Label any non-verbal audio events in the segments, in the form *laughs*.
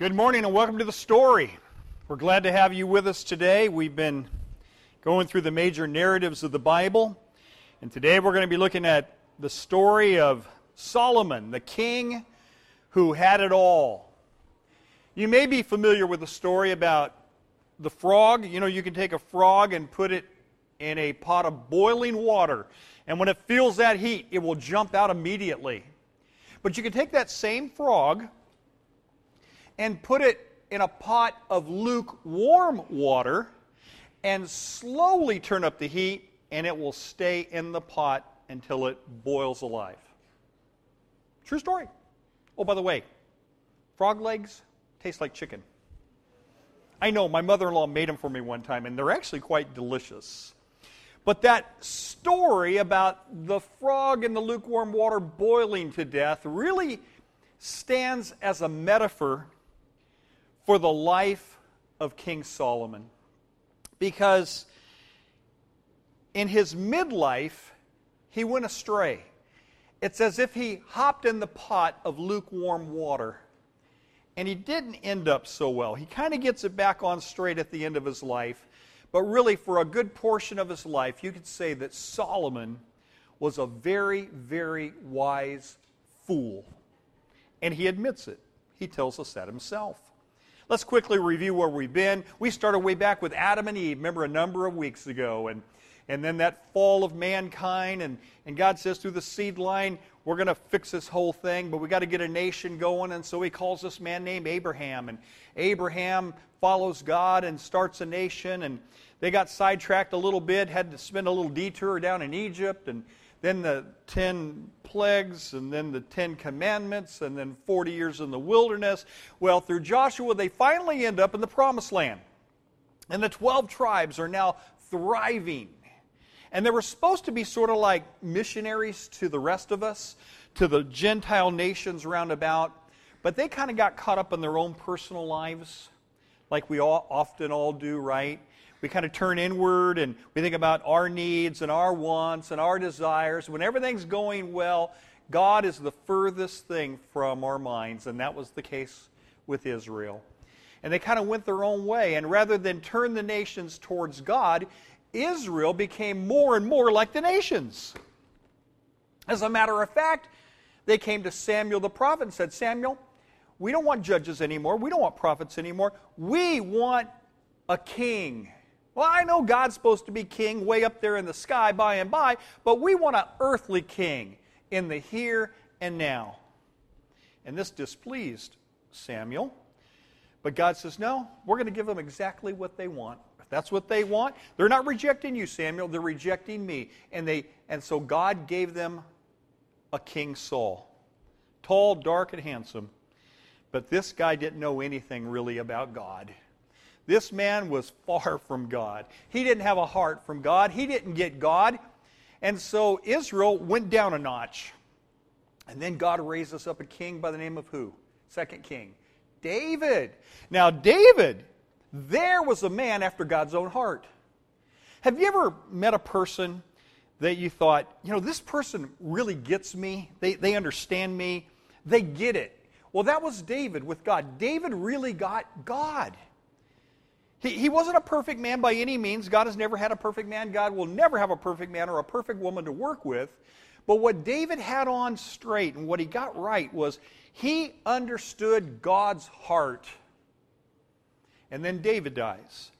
Good morning and welcome to the story. We're glad to have you with us today. We've been going through the major narratives of the Bible, and today we're going to be looking at the story of Solomon, the king who had it all. You may be familiar with the story about the frog. You know, you can take a frog and put it in a pot of boiling water, and when it feels that heat, it will jump out immediately. But you can take that same frog and put it in a pot of lukewarm water and slowly turn up the heat, and it will stay in the pot until it boils alive. True story. Oh, by the way, frog legs taste like chicken. I know, my mother in law made them for me one time, and they're actually quite delicious. But that story about the frog in the lukewarm water boiling to death really stands as a metaphor for the life of King Solomon. Because in his midlife, he went astray. It's as if he hopped in the pot of lukewarm water. And he didn't end up so well. He kind of gets it back on straight at the end of his life. But really, for a good portion of his life, you could say that Solomon was a very, very wise fool. And he admits it. He tells us that himself. Let's quickly review where we've been. We started way back with Adam and Eve, remember, a number of weeks ago. And, and then that fall of mankind. And, and God says through the seed line, we're going to fix this whole thing, but we got to get a nation going. And so he calls this man named Abraham. And Abraham follows God and starts a nation. And they got sidetracked a little bit, had to spend a little detour down in Egypt. And then the 10 plagues, and then the 10 commandments, and then 40 years in the wilderness. Well, through Joshua, they finally end up in the promised land. And the 12 tribes are now thriving. And they were supposed to be sort of like missionaries to the rest of us, to the Gentile nations round about. But they kind of got caught up in their own personal lives, like we all, often all do, right? We kind of turn inward and we think about our needs and our wants and our desires. When everything's going well, God is the furthest thing from our minds, and that was the case with Israel. And they kind of went their own way, and rather than turn the nations towards God, Israel became more and more like the nations. As a matter of fact, they came to Samuel the prophet and said, Samuel, we don't want judges anymore. We don't want prophets anymore. We want a king. Well, I know God's supposed to be king way up there in the sky by and by, but we want an earthly king in the here and now. And this displeased Samuel. But God says, No, we're going to give them exactly what they want. If that's what they want, they're not rejecting you, Samuel, they're rejecting me. And, they, and so God gave them a king Saul tall, dark, and handsome. But this guy didn't know anything really about God. This man was far from God. He didn't have a heart from God. He didn't get God. And so Israel went down a notch. And then God raised us up a king by the name of who? Second king. David. Now, David, there was a man after God's own heart. Have you ever met a person that you thought, you know, this person really gets me? They, they understand me. They get it. Well, that was David with God. David really got God. He, he wasn't a perfect man by any means. God has never had a perfect man. God will never have a perfect man or a perfect woman to work with. But what David had on straight and what he got right was he understood God's heart. And then David dies.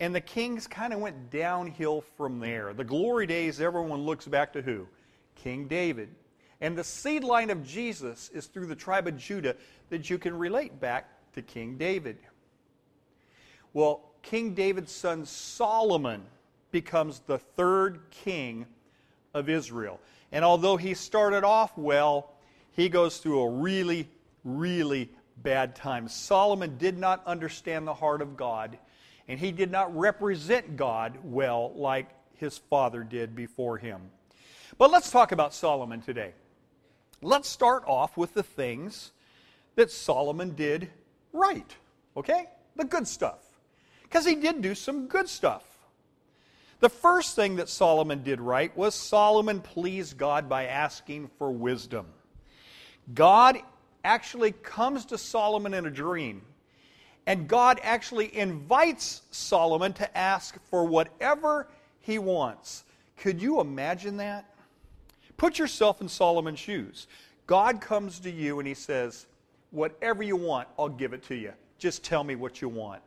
And the kings kind of went downhill from there. The glory days, everyone looks back to who? King David. And the seed line of Jesus is through the tribe of Judah that you can relate back to King David. Well, King David's son Solomon becomes the third king of Israel. And although he started off well, he goes through a really, really bad time. Solomon did not understand the heart of God, and he did not represent God well like his father did before him. But let's talk about Solomon today. Let's start off with the things that Solomon did right, okay? The good stuff. Because he did do some good stuff. The first thing that Solomon did right was Solomon pleased God by asking for wisdom. God actually comes to Solomon in a dream And God actually invites Solomon to ask for whatever he wants. Could you imagine that? Put yourself in Solomon's shoes. God comes to you and he says, Whatever you want, I'll give it to you. Just tell me what you want.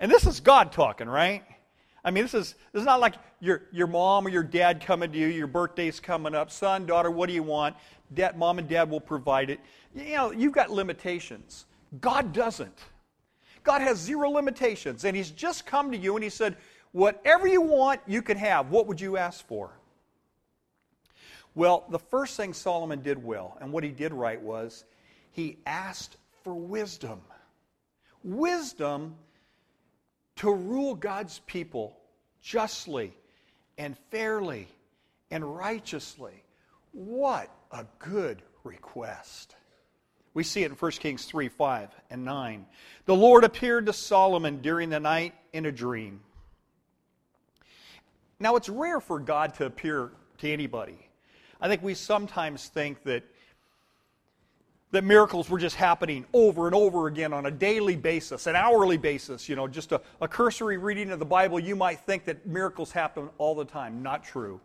And this is God talking, right? I mean, this is, this is not like your, your mom or your dad coming to you, your birthday's coming up. Son, daughter, what do you want? Dad, mom and dad will provide it. You know, you've got limitations. God doesn't. God has zero limitations. And He's just come to you and He said, Whatever you want, you can have. What would you ask for? Well, the first thing Solomon did well, and what he did right, was he asked for wisdom. Wisdom to rule God's people justly and fairly and righteously. What a good request. We see it in 1 Kings 3 5 and 9. The Lord appeared to Solomon during the night in a dream. Now, it's rare for God to appear to anybody. I think we sometimes think that that miracles were just happening over and over again on a daily basis, an hourly basis. You know, just a, a cursory reading of the Bible, you might think that miracles happen all the time. Not true.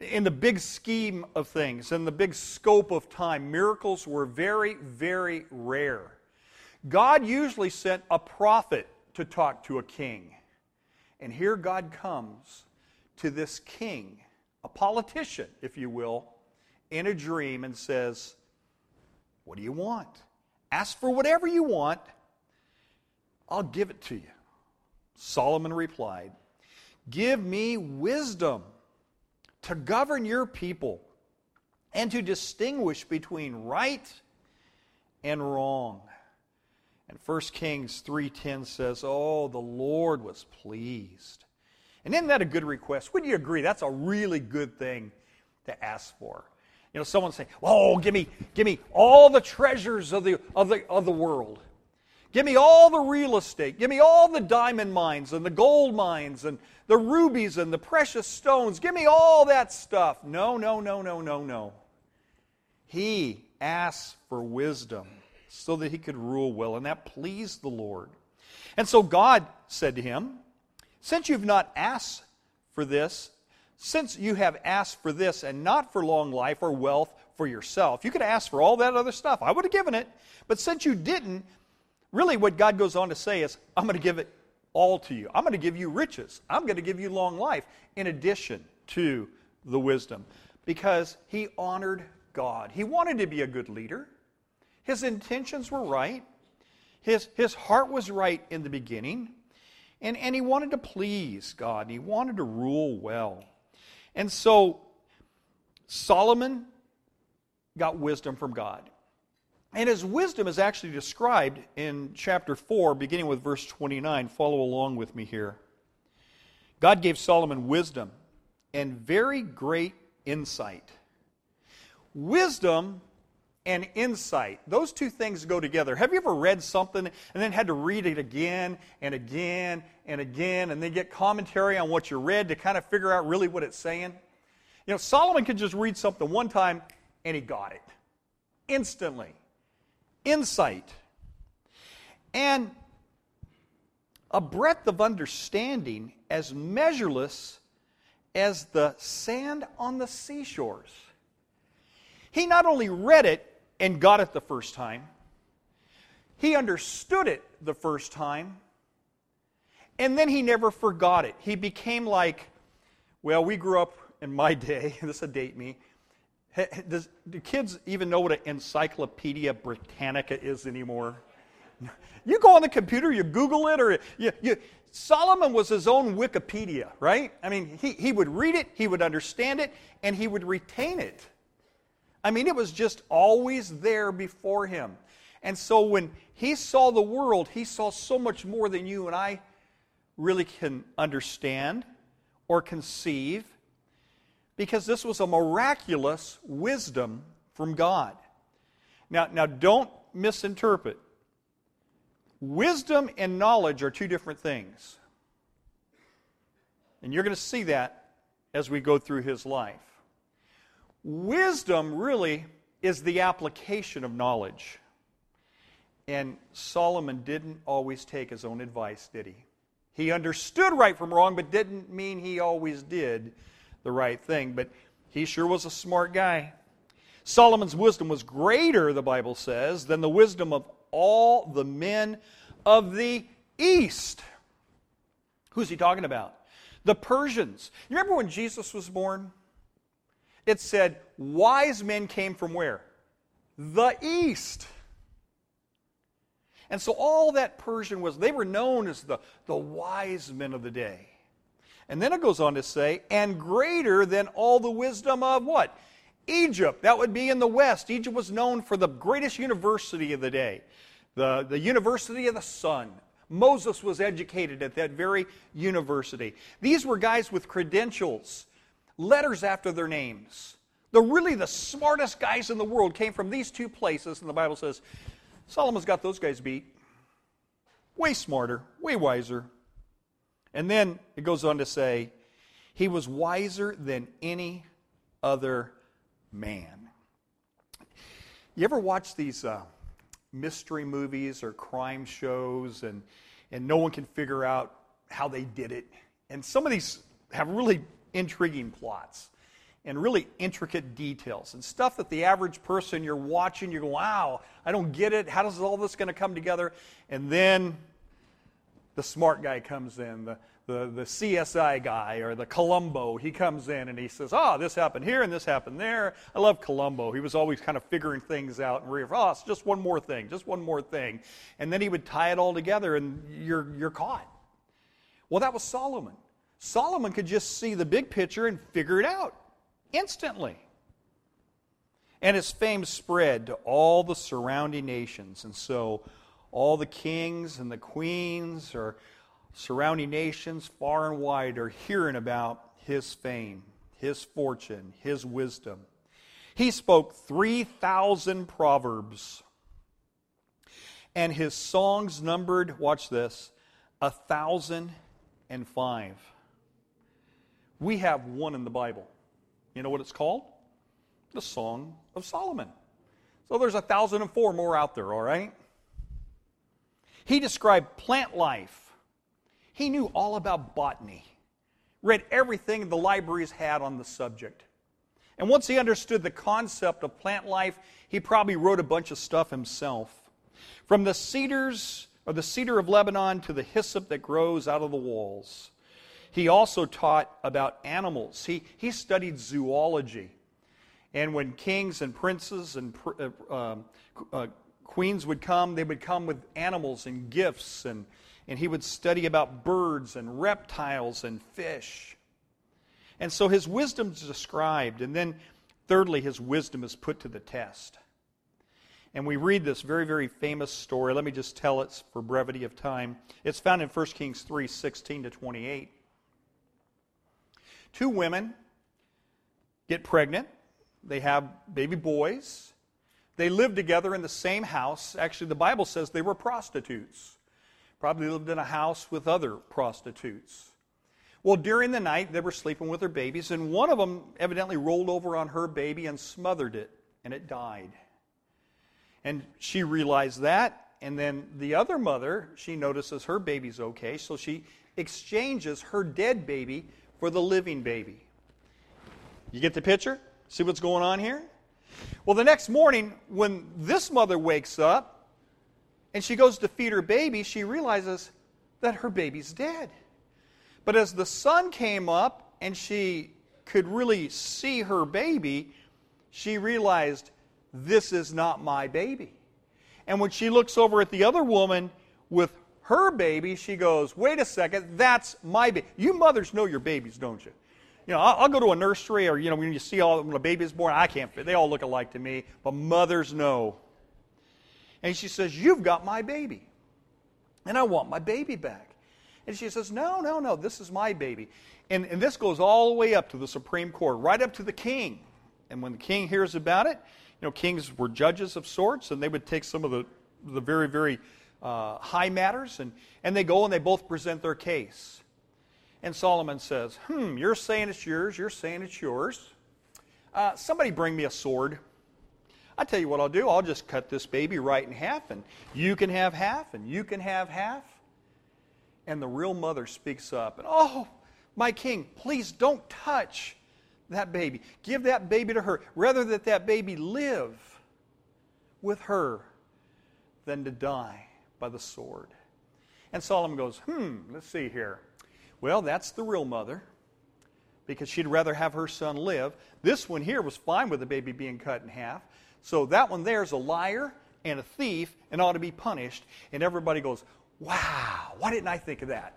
In the big scheme of things, in the big scope of time, miracles were very, very rare. God usually sent a prophet to talk to a king. And here God comes to this king, a politician, if you will, in a dream and says, what do you want? Ask for whatever you want. I'll give it to you. Solomon replied, Give me wisdom to govern your people and to distinguish between right and wrong. And 1 Kings 3:10 says, "Oh, the Lord was pleased." And isn't that a good request? Wouldn't you agree that's a really good thing to ask for? You know, someone saying, "Oh, give me, give me all the treasures of the of the of the world. Give me all the real estate. Give me all the diamond mines and the gold mines and the rubies and the precious stones. Give me all that stuff." No, no, no, no, no, no. He asked for wisdom so that he could rule well, and that pleased the Lord. And so God said to him, "Since you've not asked for this, since you have asked for this and not for long life or wealth for yourself, you could ask for all that other stuff. I would have given it. But since you didn't, really what God goes on to say is, I'm going to give it all to you. I'm going to give you riches. I'm going to give you long life in addition to the wisdom. Because he honored God. He wanted to be a good leader. His intentions were right. His, his heart was right in the beginning. And, and he wanted to please God. He wanted to rule well. And so Solomon got wisdom from God. And his wisdom is actually described in chapter 4, beginning with verse 29. Follow along with me here. God gave Solomon wisdom and very great insight. Wisdom and insight, those two things go together. Have you ever read something and then had to read it again and again and again and then get commentary on what you read to kind of figure out really what it's saying? You know, Solomon could just read something one time and he got it instantly. Insight. And a breadth of understanding as measureless as the sand on the seashores. He not only read it and got it the first time. He understood it the first time. And then he never forgot it. He became like, well, we grew up in my day, *laughs* this will date me. Does, do kids even know what an Encyclopedia Britannica is anymore? *laughs* You go on the computer, you Google it, or you, you, Solomon was his own Wikipedia, right? I mean, he, he would read it, he would understand it, and he would retain it. I mean, it was just always there before him. And so when he saw the world, he saw so much more than you and I really can understand or conceive because this was a miraculous wisdom from God. Now, now don't misinterpret. Wisdom and knowledge are two different things. And you're going to see that as we go through his life. Wisdom really is the application of knowledge. And Solomon didn't always take his own advice, did he? He understood right from wrong, but didn't mean he always did the right thing. But he sure was a smart guy. Solomon's wisdom was greater, the Bible says, than the wisdom of all the men of the East. Who's he talking about? The Persians. You remember when Jesus was born? It said, wise men came from where? The East. And so all that Persian was, they were known as the, the wise men of the day. And then it goes on to say, and greater than all the wisdom of what? Egypt. That would be in the West. Egypt was known for the greatest university of the day, the, the University of the Sun. Moses was educated at that very university. These were guys with credentials, letters after their names. The really the smartest guys in the world came from these two places, and the Bible says Solomon's got those guys beat. Way smarter, way wiser. And then it goes on to say, he was wiser than any other man. You ever watch these uh, mystery movies or crime shows and, and no one can figure out how they did it? And some of these have really intriguing plots and really intricate details and stuff that the average person you're watching, you go, wow, I don't get it. How does all this going to come together? And then the smart guy comes in, the, the, the CSI guy or the Columbo, he comes in and he says, Oh, this happened here and this happened there. I love Columbo. He was always kind of figuring things out and, oh, it's just one more thing, just one more thing. And then he would tie it all together and you're, you're caught. Well, that was Solomon. Solomon could just see the big picture and figure it out instantly. And his fame spread to all the surrounding nations. And so all the kings and the queens or surrounding nations far and wide are hearing about his fame, his fortune, his wisdom. He spoke 3,000 proverbs, and his songs numbered, watch this, a thousand and five. We have one in the Bible. You know what it's called? The Song of Solomon. So there's a thousand and four more out there, all right? He described plant life he knew all about botany, read everything the libraries had on the subject. And once he understood the concept of plant life, he probably wrote a bunch of stuff himself. From the cedars or the cedar of Lebanon to the hyssop that grows out of the walls. He also taught about animals. He, he studied zoology. And when kings and princes and uh, um, uh, queens would come, they would come with animals and gifts and and he would study about birds and reptiles and fish. And so his wisdom is described, and then thirdly, his wisdom is put to the test. And we read this very, very famous story. Let me just tell it for brevity of time. It's found in 1 Kings 3 16 to 28. Two women get pregnant, they have baby boys. They live together in the same house. Actually, the Bible says they were prostitutes probably lived in a house with other prostitutes. Well, during the night, they were sleeping with their babies, and one of them evidently rolled over on her baby and smothered it, and it died. And she realized that, and then the other mother, she notices her baby's okay, so she exchanges her dead baby for the living baby. You get the picture? See what's going on here? Well, the next morning, when this mother wakes up, and she goes to feed her baby, she realizes that her baby's dead. But as the sun came up and she could really see her baby, she realized, this is not my baby. And when she looks over at the other woman with her baby, she goes, wait a second, that's my baby. You mothers know your babies, don't you? You know, I'll, I'll, go to a nursery or, you know, when you see all, when a baby's born, I can't fit. They all look alike to me. But mothers know and she says, You've got my baby. And I want my baby back. And she says, No, no, no, this is my baby. And, and this goes all the way up to the Supreme Court, right up to the king. And when the king hears about it, you know, kings were judges of sorts, and they would take some of the, the very, very uh, high matters, and, and they go and they both present their case. And Solomon says, Hmm, you're saying it's yours, you're saying it's yours. Uh, somebody bring me a sword. I tell you what I'll do. I'll just cut this baby right in half, and you can have half, and you can have half. And the real mother speaks up, and oh, my king, please don't touch that baby. Give that baby to her. Rather that that baby live with her than to die by the sword. And Solomon goes, hmm, let's see here. Well, that's the real mother because she'd rather have her son live. This one here was fine with the baby being cut in half. So that one there is a liar and a thief and ought to be punished. And everybody goes, wow, why didn't I think of that?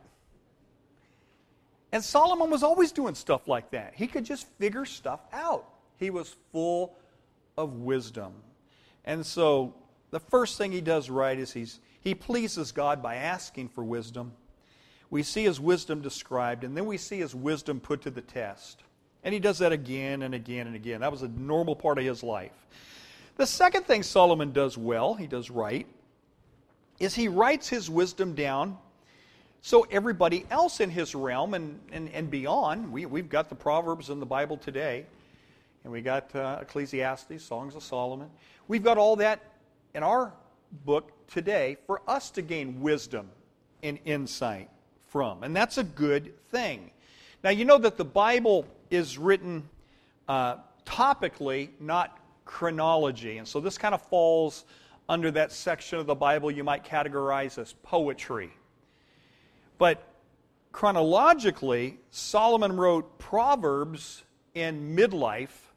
And Solomon was always doing stuff like that. He could just figure stuff out. He was full of wisdom. And so the first thing he does right is he's, he pleases God by asking for wisdom. We see his wisdom described, and then we see his wisdom put to the test. And he does that again and again and again. That was a normal part of his life. The second thing Solomon does well, he does right, is he writes his wisdom down so everybody else in his realm and, and, and beyond, we, we've got the Proverbs in the Bible today, and we got uh, Ecclesiastes, Songs of Solomon. We've got all that in our book today for us to gain wisdom and insight from. And that's a good thing. Now, you know that the Bible is written uh, topically, not chronology. And so this kind of falls under that section of the Bible you might categorize as poetry. But chronologically, Solomon wrote Proverbs in midlife.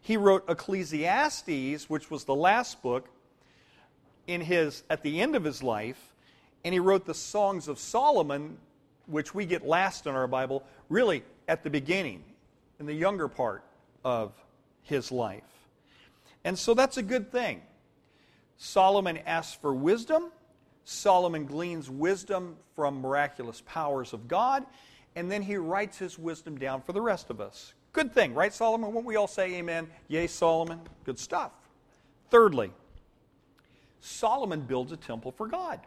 He wrote Ecclesiastes, which was the last book, in his at the end of his life, and he wrote the Songs of Solomon, which we get last in our Bible, really at the beginning, in the younger part of his life. And so that's a good thing. Solomon asks for wisdom. Solomon gleans wisdom from miraculous powers of God, and then he writes his wisdom down for the rest of us. Good thing, right, Solomon? Won't we all say amen? Yay, Solomon. Good stuff. Thirdly, Solomon builds a temple for God.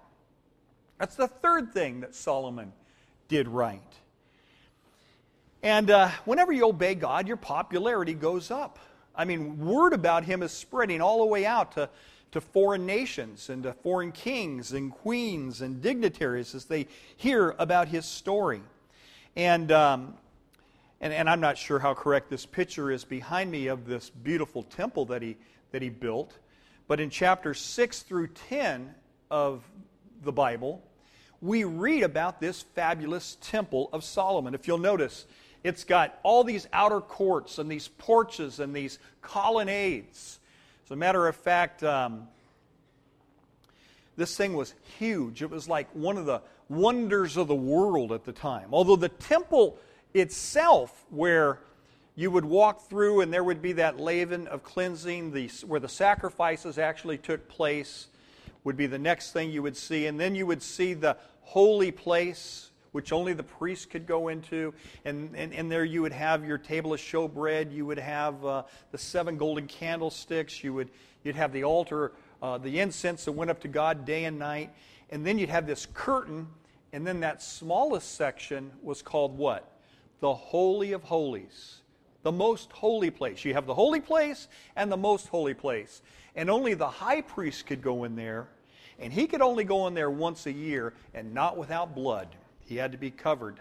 That's the third thing that Solomon did right. And uh, whenever you obey God, your popularity goes up. I mean, word about him is spreading all the way out to to foreign nations and to foreign kings and queens and dignitaries as they hear about his story. And, um, and, and I'm not sure how correct this picture is behind me of this beautiful temple that he, that he built. But in chapters 6 through 10 of the Bible, we read about this fabulous temple of Solomon. If you'll notice, it's got all these outer courts and these porches and these colonnades. As a matter of fact, um, this thing was huge. It was like one of the wonders of the world at the time. Although the temple itself, where you would walk through and there would be that laver of cleansing, the, where the sacrifices actually took place, would be the next thing you would see. And then you would see the holy place which only the priest could go into. And, and, and there you would have your table of showbread. You would have uh, the seven golden candlesticks. You would, you'd have the altar, uh, the incense that went up to God day and night. And then you'd have this curtain. And then that smallest section was called what? The Holy of Holies. The most holy place. You have the holy place and the most holy place. And only the high priest could go in there. And he could only go in there once a year and not without blood. He had to be covered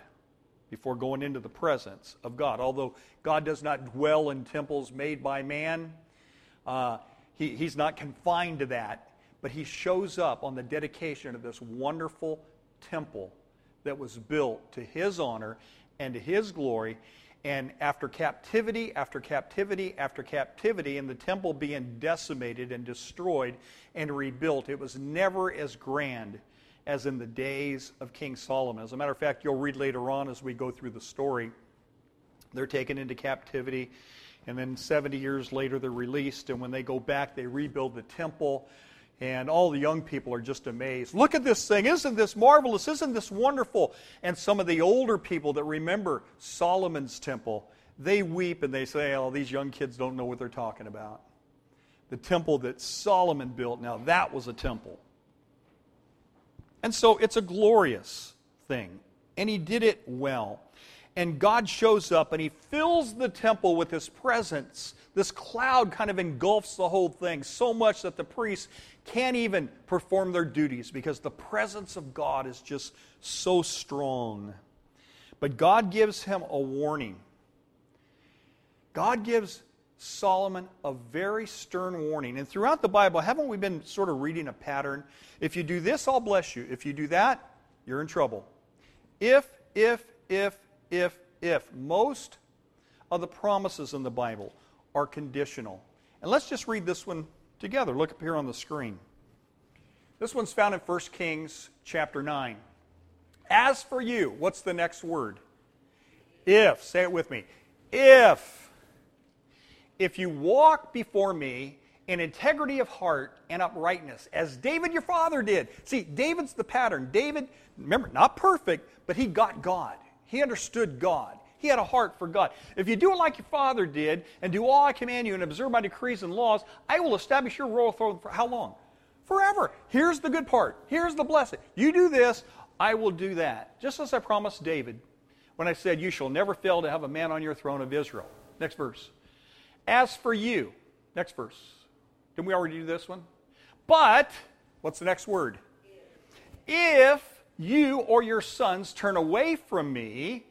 before going into the presence of God. Although God does not dwell in temples made by man, uh, he, he's not confined to that, but he shows up on the dedication of this wonderful temple that was built to his honor and to his glory. And after captivity, after captivity, after captivity, and the temple being decimated and destroyed and rebuilt, it was never as grand as in the days of King Solomon. As a matter of fact, you'll read later on as we go through the story. They're taken into captivity, and then 70 years later, they're released. And when they go back, they rebuild the temple. And all the young people are just amazed. Look at this thing. Isn't this marvelous? Isn't this wonderful? And some of the older people that remember Solomon's temple, they weep and they say, Oh, these young kids don't know what they're talking about. The temple that Solomon built, now that was a temple. And so it's a glorious thing. And he did it well. and God shows up and he fills the temple with his presence. This cloud kind of engulfs the whole thing so much that the priests can't even perform their duties because the presence of God is just so strong. But God gives him a warning. God gives Solomon a very stern warning. And throughout the Bible, haven't we been sort of reading a pattern? If you do this, I'll bless you. If you do that, you're in trouble. If, if, if, if, if. Most of the promises in the Bible are conditional. And let's just read this one together. Look up here on the screen. This one's found in 1 Kings chapter 9. As for you, what's the next word? If. Say it with me. If. If you walk before me in integrity of heart and uprightness, as David your father did. See, David's the pattern. David, remember, not perfect, but he got God. He understood God. He had a heart for God. If you do it like your father did, and do all I command you, and observe my decrees and laws, I will establish your royal throne for how long? Forever. Here's the good part. Here's the blessing. You do this, I will do that. Just as I promised David when I said, You shall never fail to have a man on your throne of Israel. Next verse. As for you, next verse. Didn't we already do this one? But, what's the next word? If you or your sons turn away from me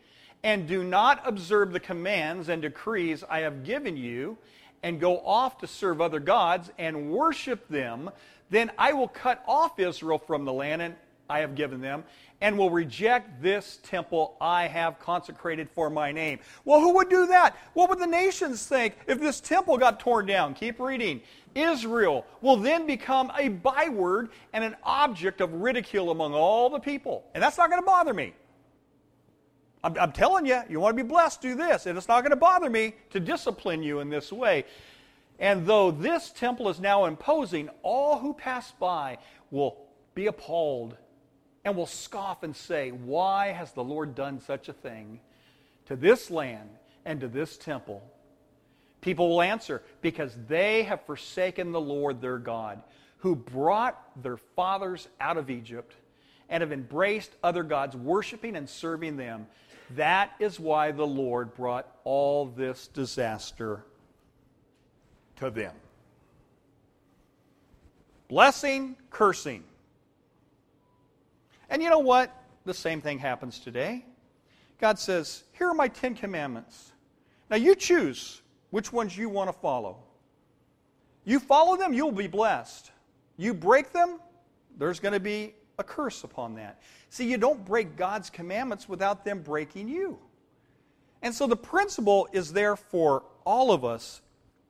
and do not observe the commands and decrees I have given you, and go off to serve other gods and worship them, then I will cut off Israel from the land I have given them, and will reject this temple I have consecrated for my name. Well, who would do that? What would the nations think if this temple got torn down? Keep reading. Israel will then become a byword and an object of ridicule among all the people. And that's not going to bother me. I'm, I'm telling you, you want to be blessed, do this. And it's not going to bother me to discipline you in this way. And though this temple is now imposing, all who pass by will be appalled and will scoff and say, Why has the Lord done such a thing to this land and to this temple? People will answer, Because they have forsaken the Lord their God, who brought their fathers out of Egypt and have embraced other gods, worshiping and serving them. That is why the Lord brought all this disaster to them. Blessing, cursing. And you know what? The same thing happens today. God says, Here are my Ten Commandments. Now you choose which ones you want to follow. You follow them, you'll be blessed. You break them, there's going to be a curse upon that. See, you don't break God's commandments without them breaking you. And so the principle is there for all of us,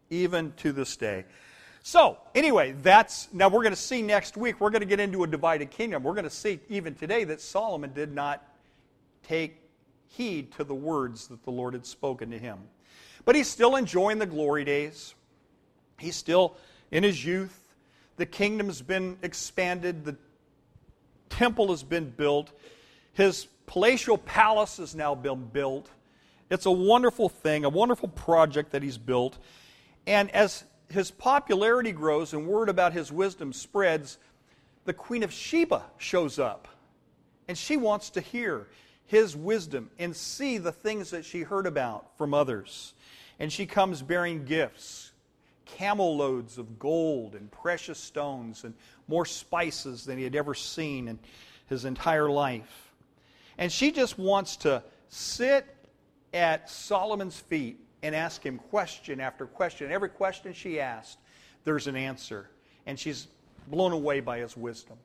even to this day. So, anyway, that's now we're going to see next week, we're going to get into a divided kingdom. We're going to see even today that Solomon did not take heed to the words that the Lord had spoken to him. But he's still enjoying the glory days. He's still in his youth. The kingdom's been expanded. The temple has been built. His palatial palace has now been built. It's a wonderful thing, a wonderful project that he's built. And as his popularity grows and word about his wisdom spreads, the Queen of Sheba shows up. And she wants to hear his wisdom and see the things that she heard about from others. And she comes bearing gifts camel loads of gold and precious stones and more spices than he had ever seen in his entire life. And she just wants to sit at Solomon's feet and ask him question after question. Every question she asked, there's an answer. And she's blown away by his wisdom,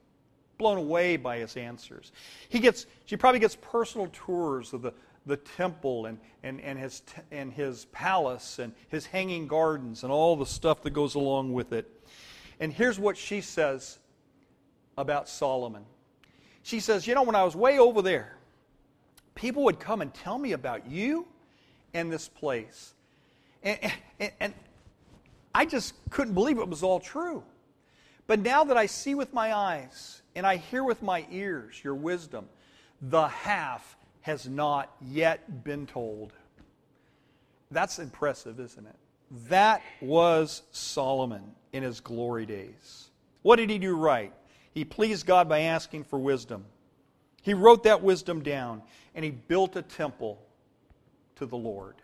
blown away by his answers. He gets, she probably gets personal tours of the, the temple and, and, and, his, and his palace and his hanging gardens and all the stuff that goes along with it. And here's what she says about Solomon. She says, You know, when I was way over there, people would come and tell me about you and this place. And, and, and I just couldn't believe it was all true. But now that I see with my eyes and I hear with my ears your wisdom, the half has not yet been told. That's impressive, isn't it? That was Solomon in his glory days. What did he do right? He pleased God by asking for wisdom. He wrote that wisdom down and he built a temple to the Lord.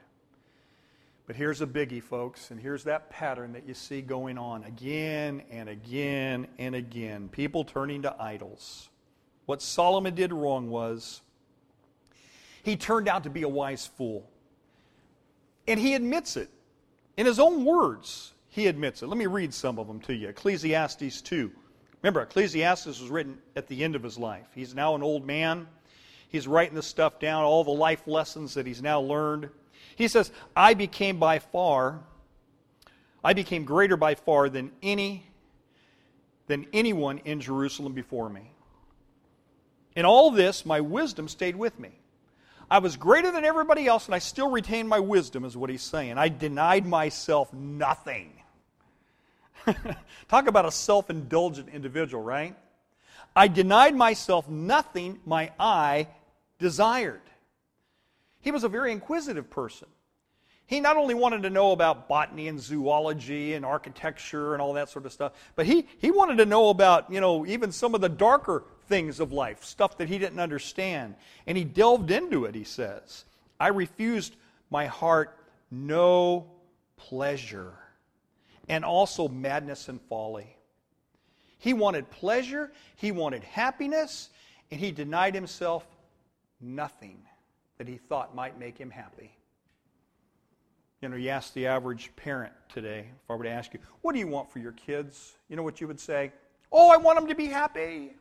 But here's a biggie, folks, and here's that pattern that you see going on again and again and again. People turning to idols. What Solomon did wrong was he turned out to be a wise fool. And he admits it. In his own words, he admits it. Let me read some of them to you. Ecclesiastes 2. Remember, Ecclesiastes was written at the end of his life. He's now an old man. He's writing this stuff down, all the life lessons that he's now learned. He says, I became by far, I became greater by far than any than anyone in Jerusalem before me. In all this, my wisdom stayed with me. I was greater than everybody else, and I still retained my wisdom, is what he's saying. I denied myself nothing. *laughs* Talk about a self indulgent individual, right? I denied myself nothing my eye desired. He was a very inquisitive person. He not only wanted to know about botany and zoology and architecture and all that sort of stuff, but he, he wanted to know about, you know, even some of the darker things of life, stuff that he didn't understand. And he delved into it, he says. I refused my heart no pleasure, and also madness and folly. He wanted pleasure, he wanted happiness, and he denied himself nothing that he thought might make him happy. You know, you ask the average parent today, if I were to ask you, what do you want for your kids? You know what you would say? Oh, I want them to be happy.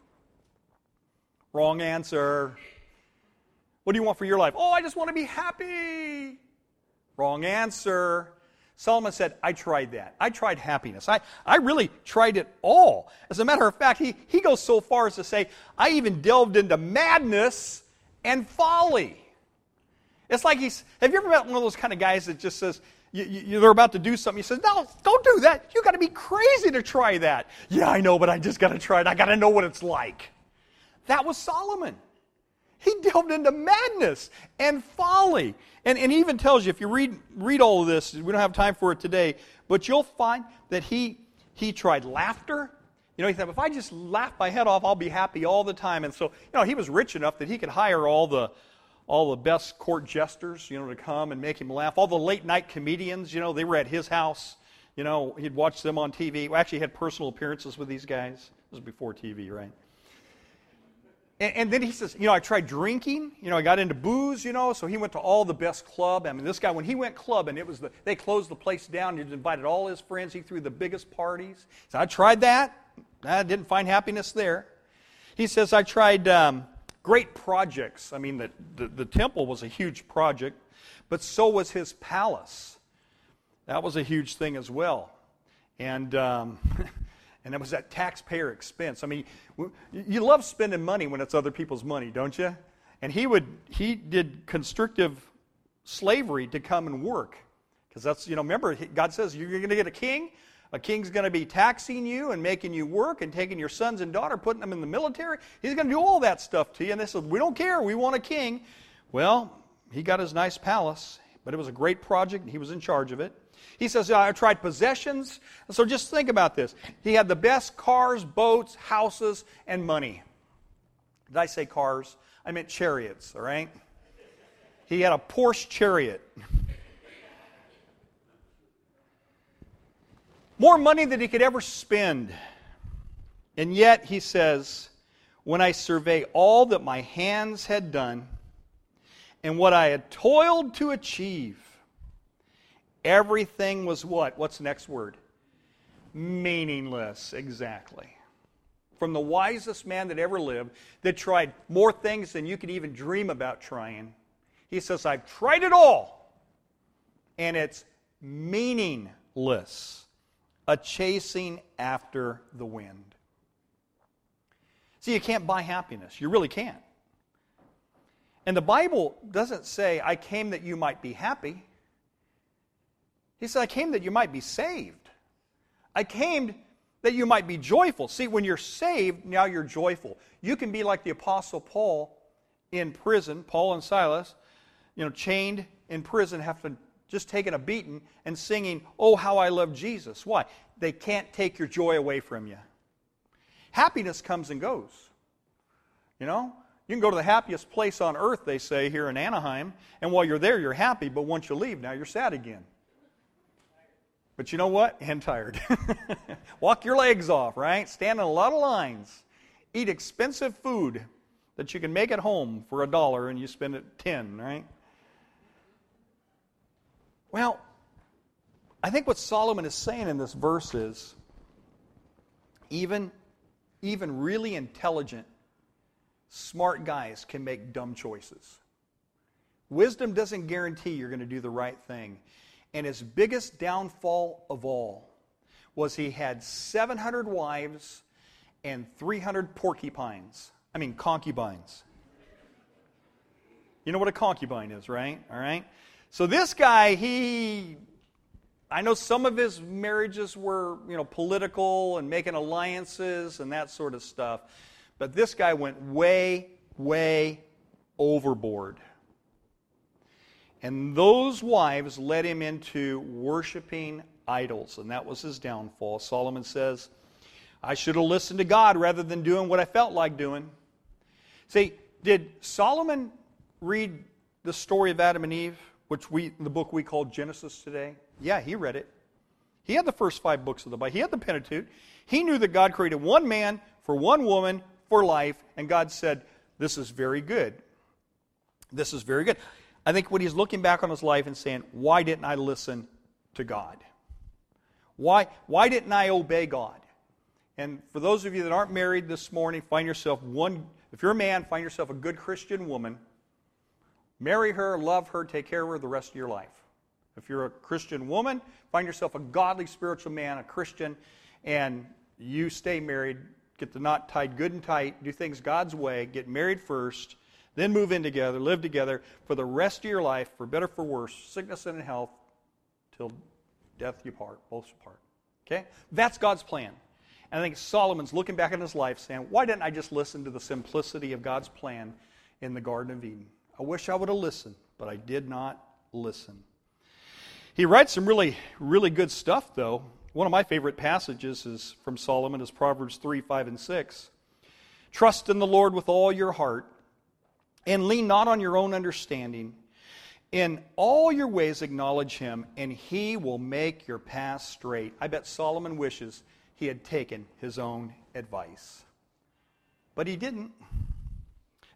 Wrong answer. What do you want for your life? Oh, I just want to be happy. Wrong answer. Solomon said, I tried that. I tried happiness. I, I really tried it all. As a matter of fact, he, he goes so far as to say, I even delved into madness and folly. It's like he's, have you ever met one of those kind of guys that just says, you, you, they're about to do something. He says, No, don't do that. You got to be crazy to try that. Yeah, I know, but I just got to try it. I got to know what it's like. That was Solomon. He delved into madness and folly. And, and even tells you, if you read, read all of this, we don't have time for it today, but you'll find that he, he tried laughter. You know, he thought, if I just laugh my head off, I'll be happy all the time. And so, you know, he was rich enough that he could hire all the, all the best court jesters, you know, to come and make him laugh. All the late night comedians, you know, they were at his house. You know, he'd watch them on TV. We actually had personal appearances with these guys. This was before TV, right? And, and, then he says, you know, I tried drinking. You know, I got into booze, you know, so he went to all the best club. I mean, this guy, when he went clubbing, it was the, they closed the place down. He invited all his friends. He threw the biggest parties. So I tried that. I didn't find happiness there. He says, I tried um, great projects. I mean, the, the, the, temple was a huge project, but so was his palace. That was a huge thing as well. And, um, *laughs* and it was at taxpayer expense. I mean, you love spending money when it's other people's money, don't you? And he would, he did constrictive slavery to come and work. Because that's, you know, remember, God says, you're going to get a king, a king's going to be taxing you and making you work and taking your sons and daughter, putting them in the military. He's going to do all that stuff to you. And they said, We don't care. We want a king. Well, he got his nice palace, but it was a great project, and he was in charge of it. He says, I tried possessions. So just think about this. He had the best cars, boats, houses, and money. Did I say cars? I meant chariots, all right? He had a Porsche chariot. more money than he could ever spend. And yet, he says, when I survey all that my hands had done and what I had toiled to achieve, everything was what? What's the next word? Meaningless, exactly. From the wisest man that ever lived, that tried more things than you could even dream about trying, he says, I've tried it all, and it's meaningless a chasing after the wind. See, you can't buy happiness. You really can't. And the Bible doesn't say, I came that you might be happy. He said, I came that you might be saved. I came that you might be joyful. See, when you're saved, now you're joyful. You can be like the Apostle Paul in prison, Paul and Silas, you know, chained in prison, have to just taking a beating and singing, Oh, how I love Jesus. Why? They can't take your joy away from you. Happiness comes and goes. You know? You can go to the happiest place on earth, they say, here in Anaheim, and while you're there, you're happy, but once you leave, now you're sad again. But you know what? And tired. *laughs* Walk your legs off, right? Stand in a lot of lines. Eat expensive food that you can make at home for a dollar and you spend it 10, right? Well, I think what Solomon is saying in this verse is even, even really intelligent, smart guys can make dumb choices. Wisdom doesn't guarantee you're going to do the right thing. And his biggest downfall of all was he had 700 wives and 300 porcupines. I mean, concubines. You know what a concubine is, right? All right? So this guy, he I know some of his marriages were, you know, political and making alliances and that sort of stuff. But this guy went way, way overboard. And those wives led him into worshiping idols, and that was his downfall. Solomon says, I should have listened to God rather than doing what I felt like doing. See, did Solomon read the story of Adam and Eve, which we the book we call Genesis today? Yeah, he read it. He had the first five books of the Bible. He had the Pentateuch. He knew that God created one man for one woman for life, and God said, This is very good. This is very good. I think when he's looking back on his life and saying, Why didn't I listen to God? Why, why didn't I obey God? And for those of you that aren't married this morning, find yourself one, if you're a man, find yourself a good Christian woman. Marry her, love her, take care of her the rest of your life. If you're a Christian woman, find yourself a godly spiritual man, a Christian, and you stay married, get the knot tied good and tight, do things God's way, get married first, then move in together, live together for the rest of your life, for better for worse, sickness and health, till death you part, both apart. Okay? That's God's plan. And I think Solomon's looking back on his life saying, why didn't I just listen to the simplicity of God's plan in the Garden of Eden? I wish I would have listened, but I did not listen. He writes some really, really good stuff, though. One of my favorite passages is from Solomon is Proverbs 3, 5, and 6. Trust in the Lord with all your heart and lean not on your own understanding. In all your ways acknowledge him, and he will make your path straight. I bet Solomon wishes he had taken his own advice. But he didn't.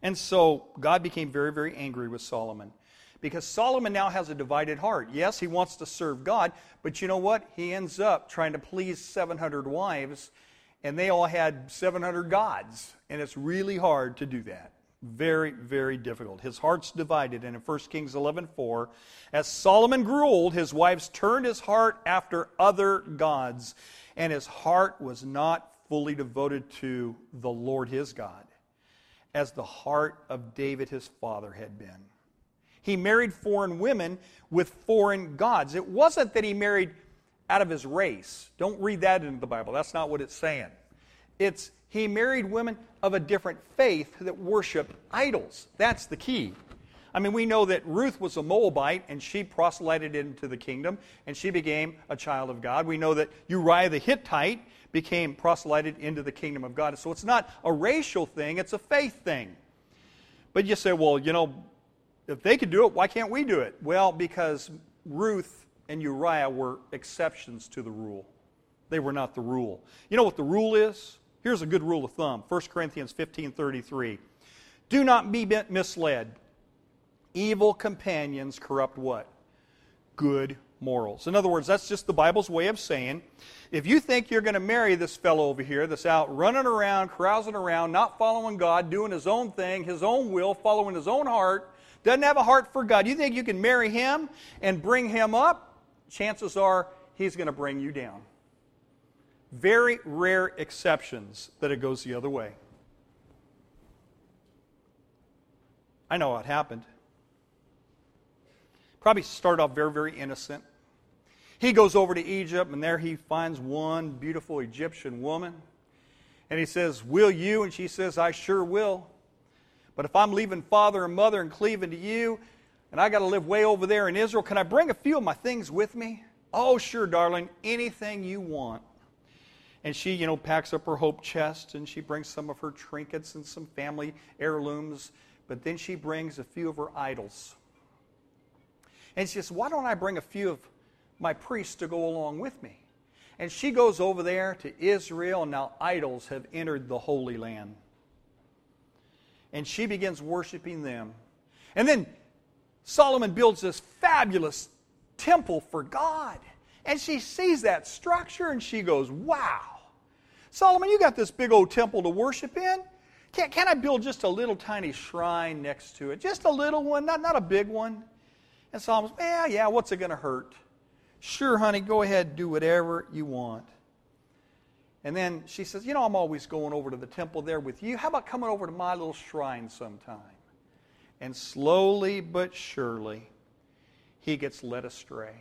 And so God became very, very angry with Solomon because Solomon now has a divided heart. Yes, he wants to serve God, but you know what? He ends up trying to please 700 wives, and they all had 700 gods. And it's really hard to do that. Very, very difficult. His heart's divided. And in 1 Kings 11 4, as Solomon grew old, his wives turned his heart after other gods, and his heart was not fully devoted to the Lord his God, as the heart of David his father had been. He married foreign women with foreign gods. It wasn't that he married out of his race. Don't read that into the Bible. That's not what it's saying. It's he married women of a different faith that worship idols. That's the key. I mean, we know that Ruth was a Moabite and she proselyted into the kingdom and she became a child of God. We know that Uriah the Hittite became proselyted into the kingdom of God. So it's not a racial thing, it's a faith thing. But you say, well, you know, if they could do it, why can't we do it? Well, because Ruth and Uriah were exceptions to the rule. They were not the rule. You know what the rule is? Here's a good rule of thumb 1 Corinthians 15 33. Do not be misled. Evil companions corrupt what? Good morals. In other words, that's just the Bible's way of saying if you think you're going to marry this fellow over here that's out running around, carousing around, not following God, doing his own thing, his own will, following his own heart, doesn't have a heart for God, you think you can marry him and bring him up? Chances are he's going to bring you down. Very rare exceptions that it goes the other way. I know what happened. Probably started off very, very innocent. He goes over to Egypt, and there he finds one beautiful Egyptian woman. And he says, Will you? And she says, I sure will. But if I'm leaving father and mother and cleaving to you, and I got to live way over there in Israel, can I bring a few of my things with me? Oh, sure, darling, anything you want. And she, you know, packs up her hope chest and she brings some of her trinkets and some family heirlooms. But then she brings a few of her idols. And she says, Why don't I bring a few of my priests to go along with me? And she goes over there to Israel, and now idols have entered the Holy Land. And she begins worshiping them. And then Solomon builds this fabulous temple for God. And she sees that structure and she goes, Wow, Solomon, you got this big old temple to worship in. Can't, can I build just a little tiny shrine next to it? Just a little one, not, not a big one. And Solomon's, Yeah, yeah, what's it going to hurt? Sure, honey, go ahead, do whatever you want. And then she says, You know, I'm always going over to the temple there with you. How about coming over to my little shrine sometime? And slowly but surely, he gets led astray.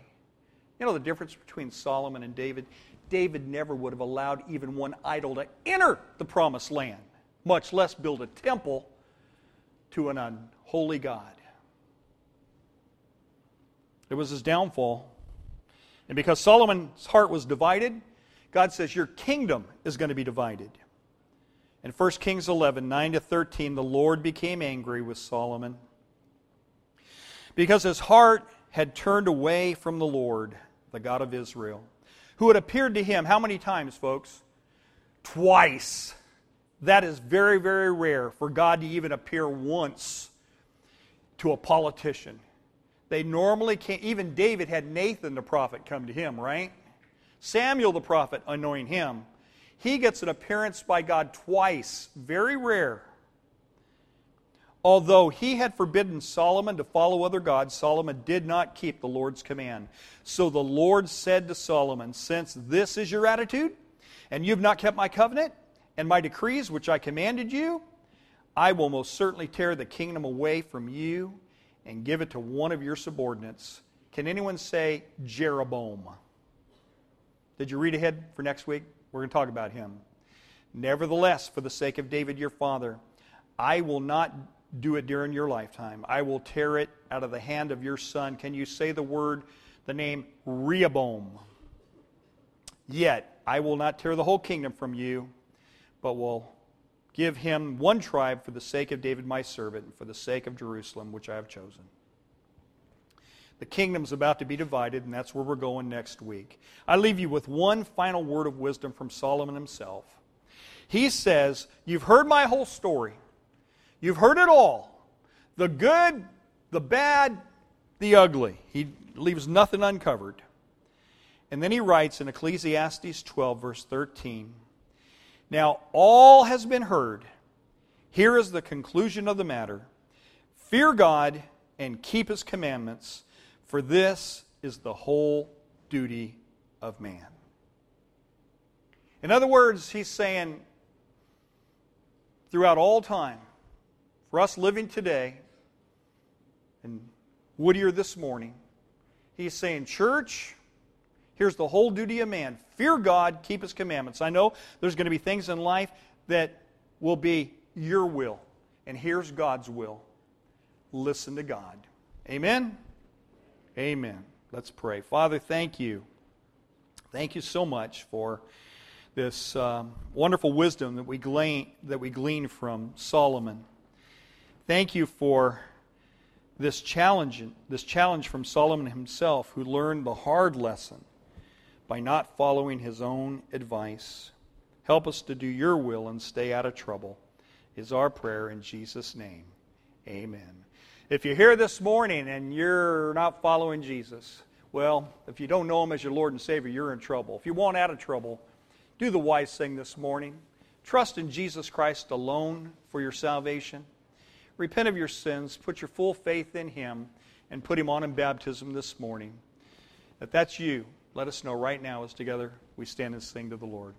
You know the difference between Solomon and David? David never would have allowed even one idol to enter the promised land, much less build a temple to an unholy God. It was his downfall. And because Solomon's heart was divided, God says, Your kingdom is going to be divided. In 1 Kings 11, 9 to 13, the Lord became angry with Solomon because his heart had turned away from the Lord, the God of Israel, who had appeared to him how many times, folks? Twice. That is very, very rare for God to even appear once to a politician. They normally can't, even David had Nathan the prophet come to him, right? Samuel the prophet anoint him. He gets an appearance by God twice, very rare. Although he had forbidden Solomon to follow other gods, Solomon did not keep the Lord's command. So the Lord said to Solomon, Since this is your attitude, and you've not kept my covenant and my decrees which I commanded you, I will most certainly tear the kingdom away from you and give it to one of your subordinates. Can anyone say Jeroboam? Did you read ahead for next week? We're going to talk about him. Nevertheless, for the sake of David your father, I will not do it during your lifetime. I will tear it out of the hand of your son. Can you say the word, the name Rehoboam? Yet I will not tear the whole kingdom from you, but will give him one tribe for the sake of David my servant, and for the sake of Jerusalem, which I have chosen. The kingdom's about to be divided, and that's where we're going next week. I leave you with one final word of wisdom from Solomon himself. He says, You've heard my whole story. You've heard it all the good, the bad, the ugly. He leaves nothing uncovered. And then he writes in Ecclesiastes 12, verse 13 now, all has been heard. Here is the conclusion of the matter Fear God and keep his commandments, for this is the whole duty of man. In other words, he's saying, throughout all time, for us living today, and Whittier this morning, he's saying, Church, Here's the whole duty of man fear God, keep his commandments. I know there's going to be things in life that will be your will, and here's God's will. Listen to God. Amen? Amen. Let's pray. Father, thank you. Thank you so much for this um, wonderful wisdom that we, glean, that we glean from Solomon. Thank you for this challenge, this challenge from Solomon himself, who learned the hard lesson by not following his own advice. Help us to do your will and stay out of trouble, is our prayer in Jesus' name. Amen. If you're here this morning and you're not following Jesus, well, if you don't know him as your Lord and Savior, you're in trouble. If you want out of trouble, do the wise thing this morning. Trust in Jesus Christ alone for your salvation. Repent of your sins, put your full faith in him, and put him on in baptism this morning. If that's you, let us know right now as together we stand and sing to the Lord.